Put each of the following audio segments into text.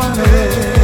funny.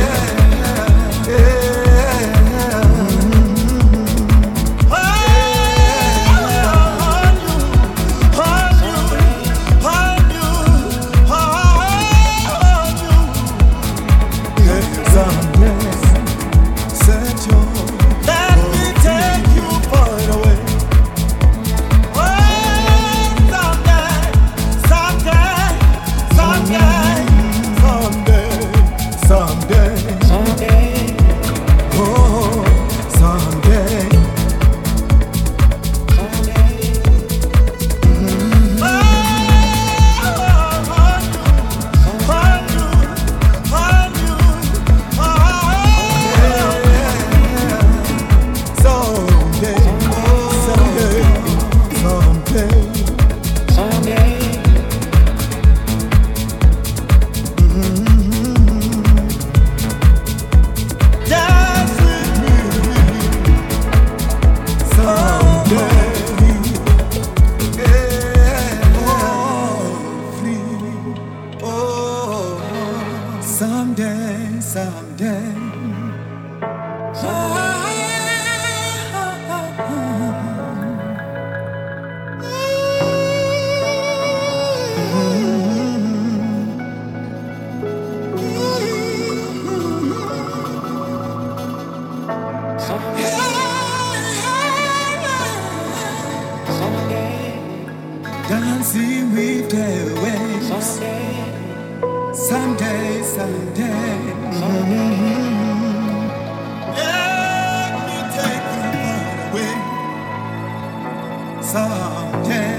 Yeah.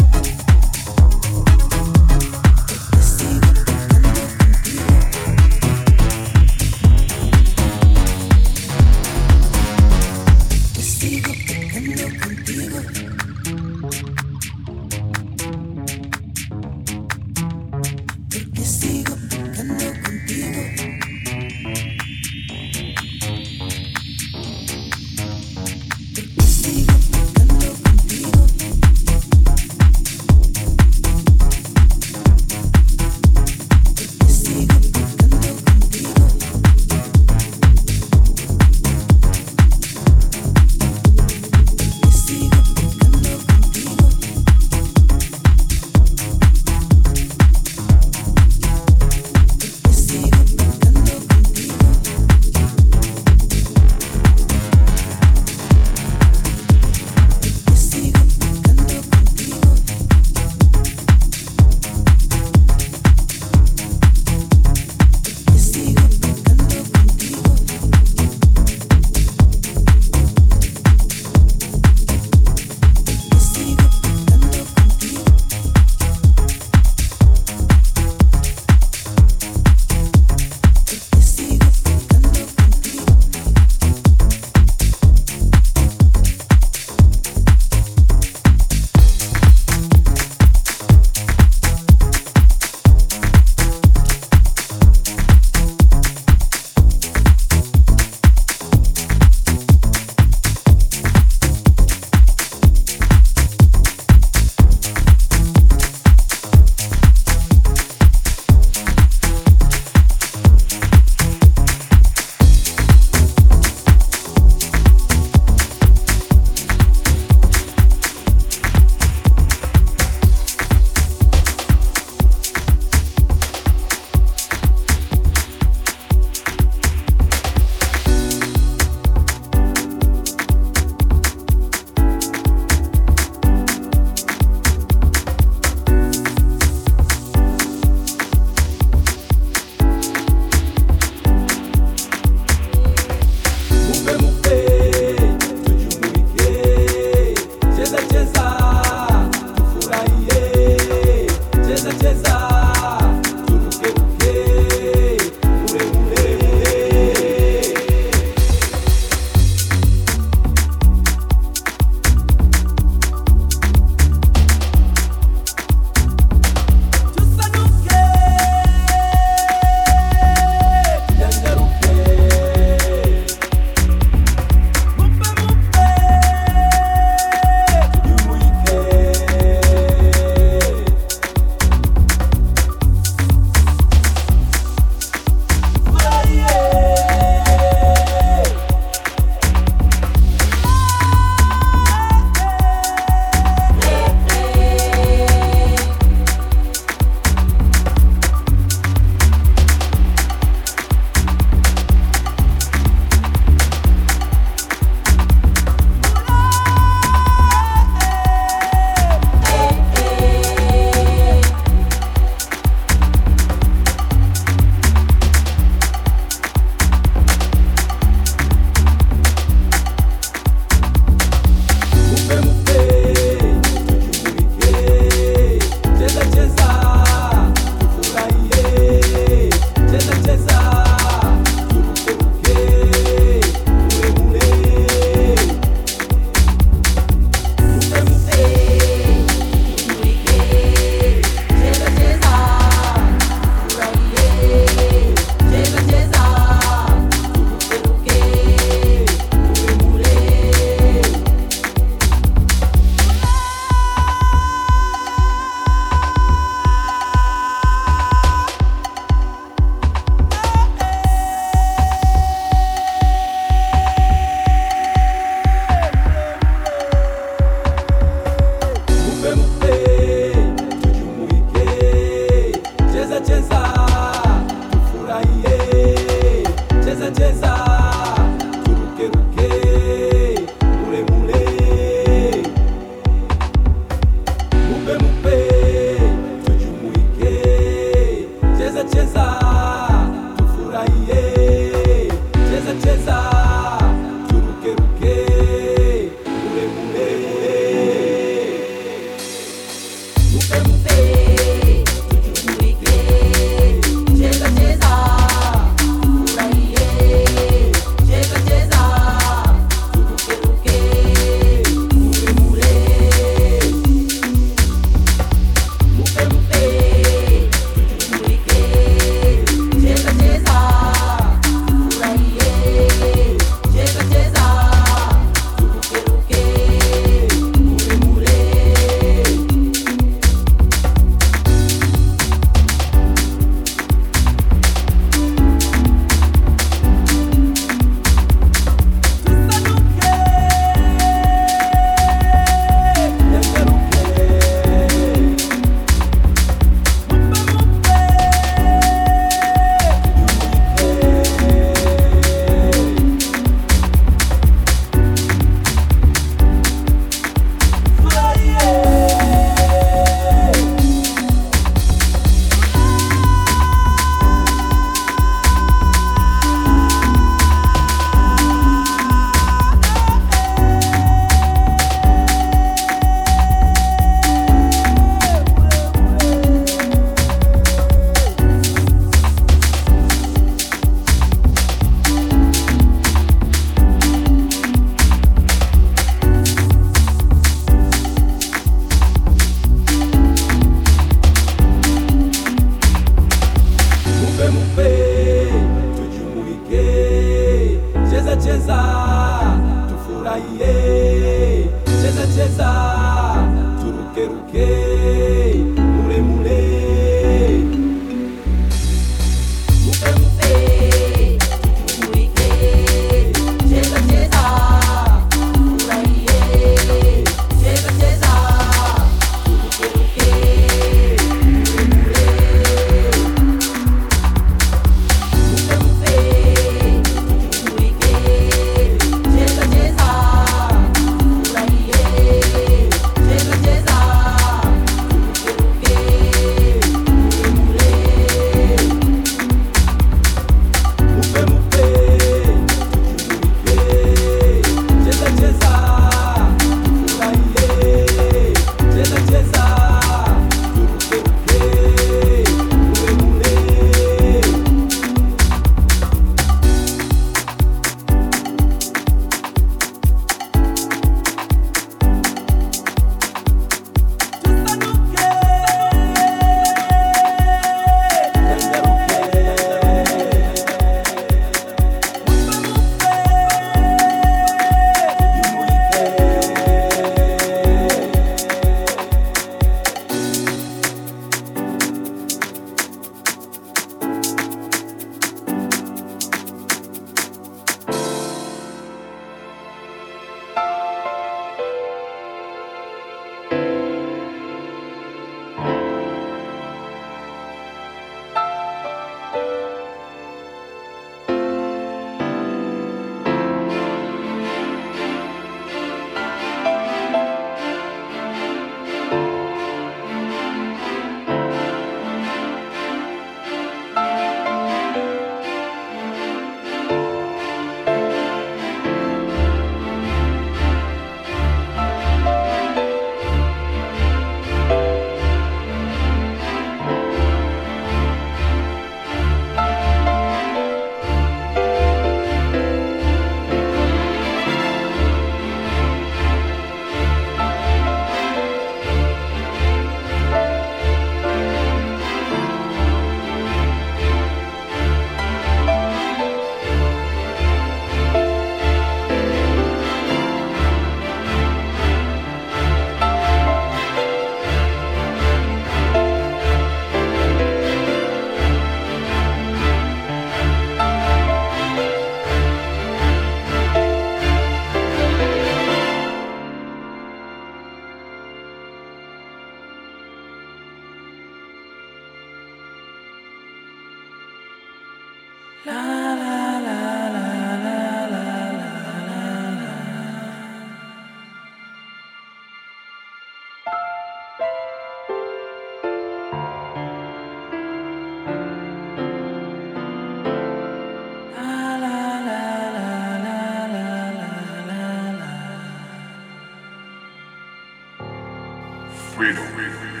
freedom. freedom.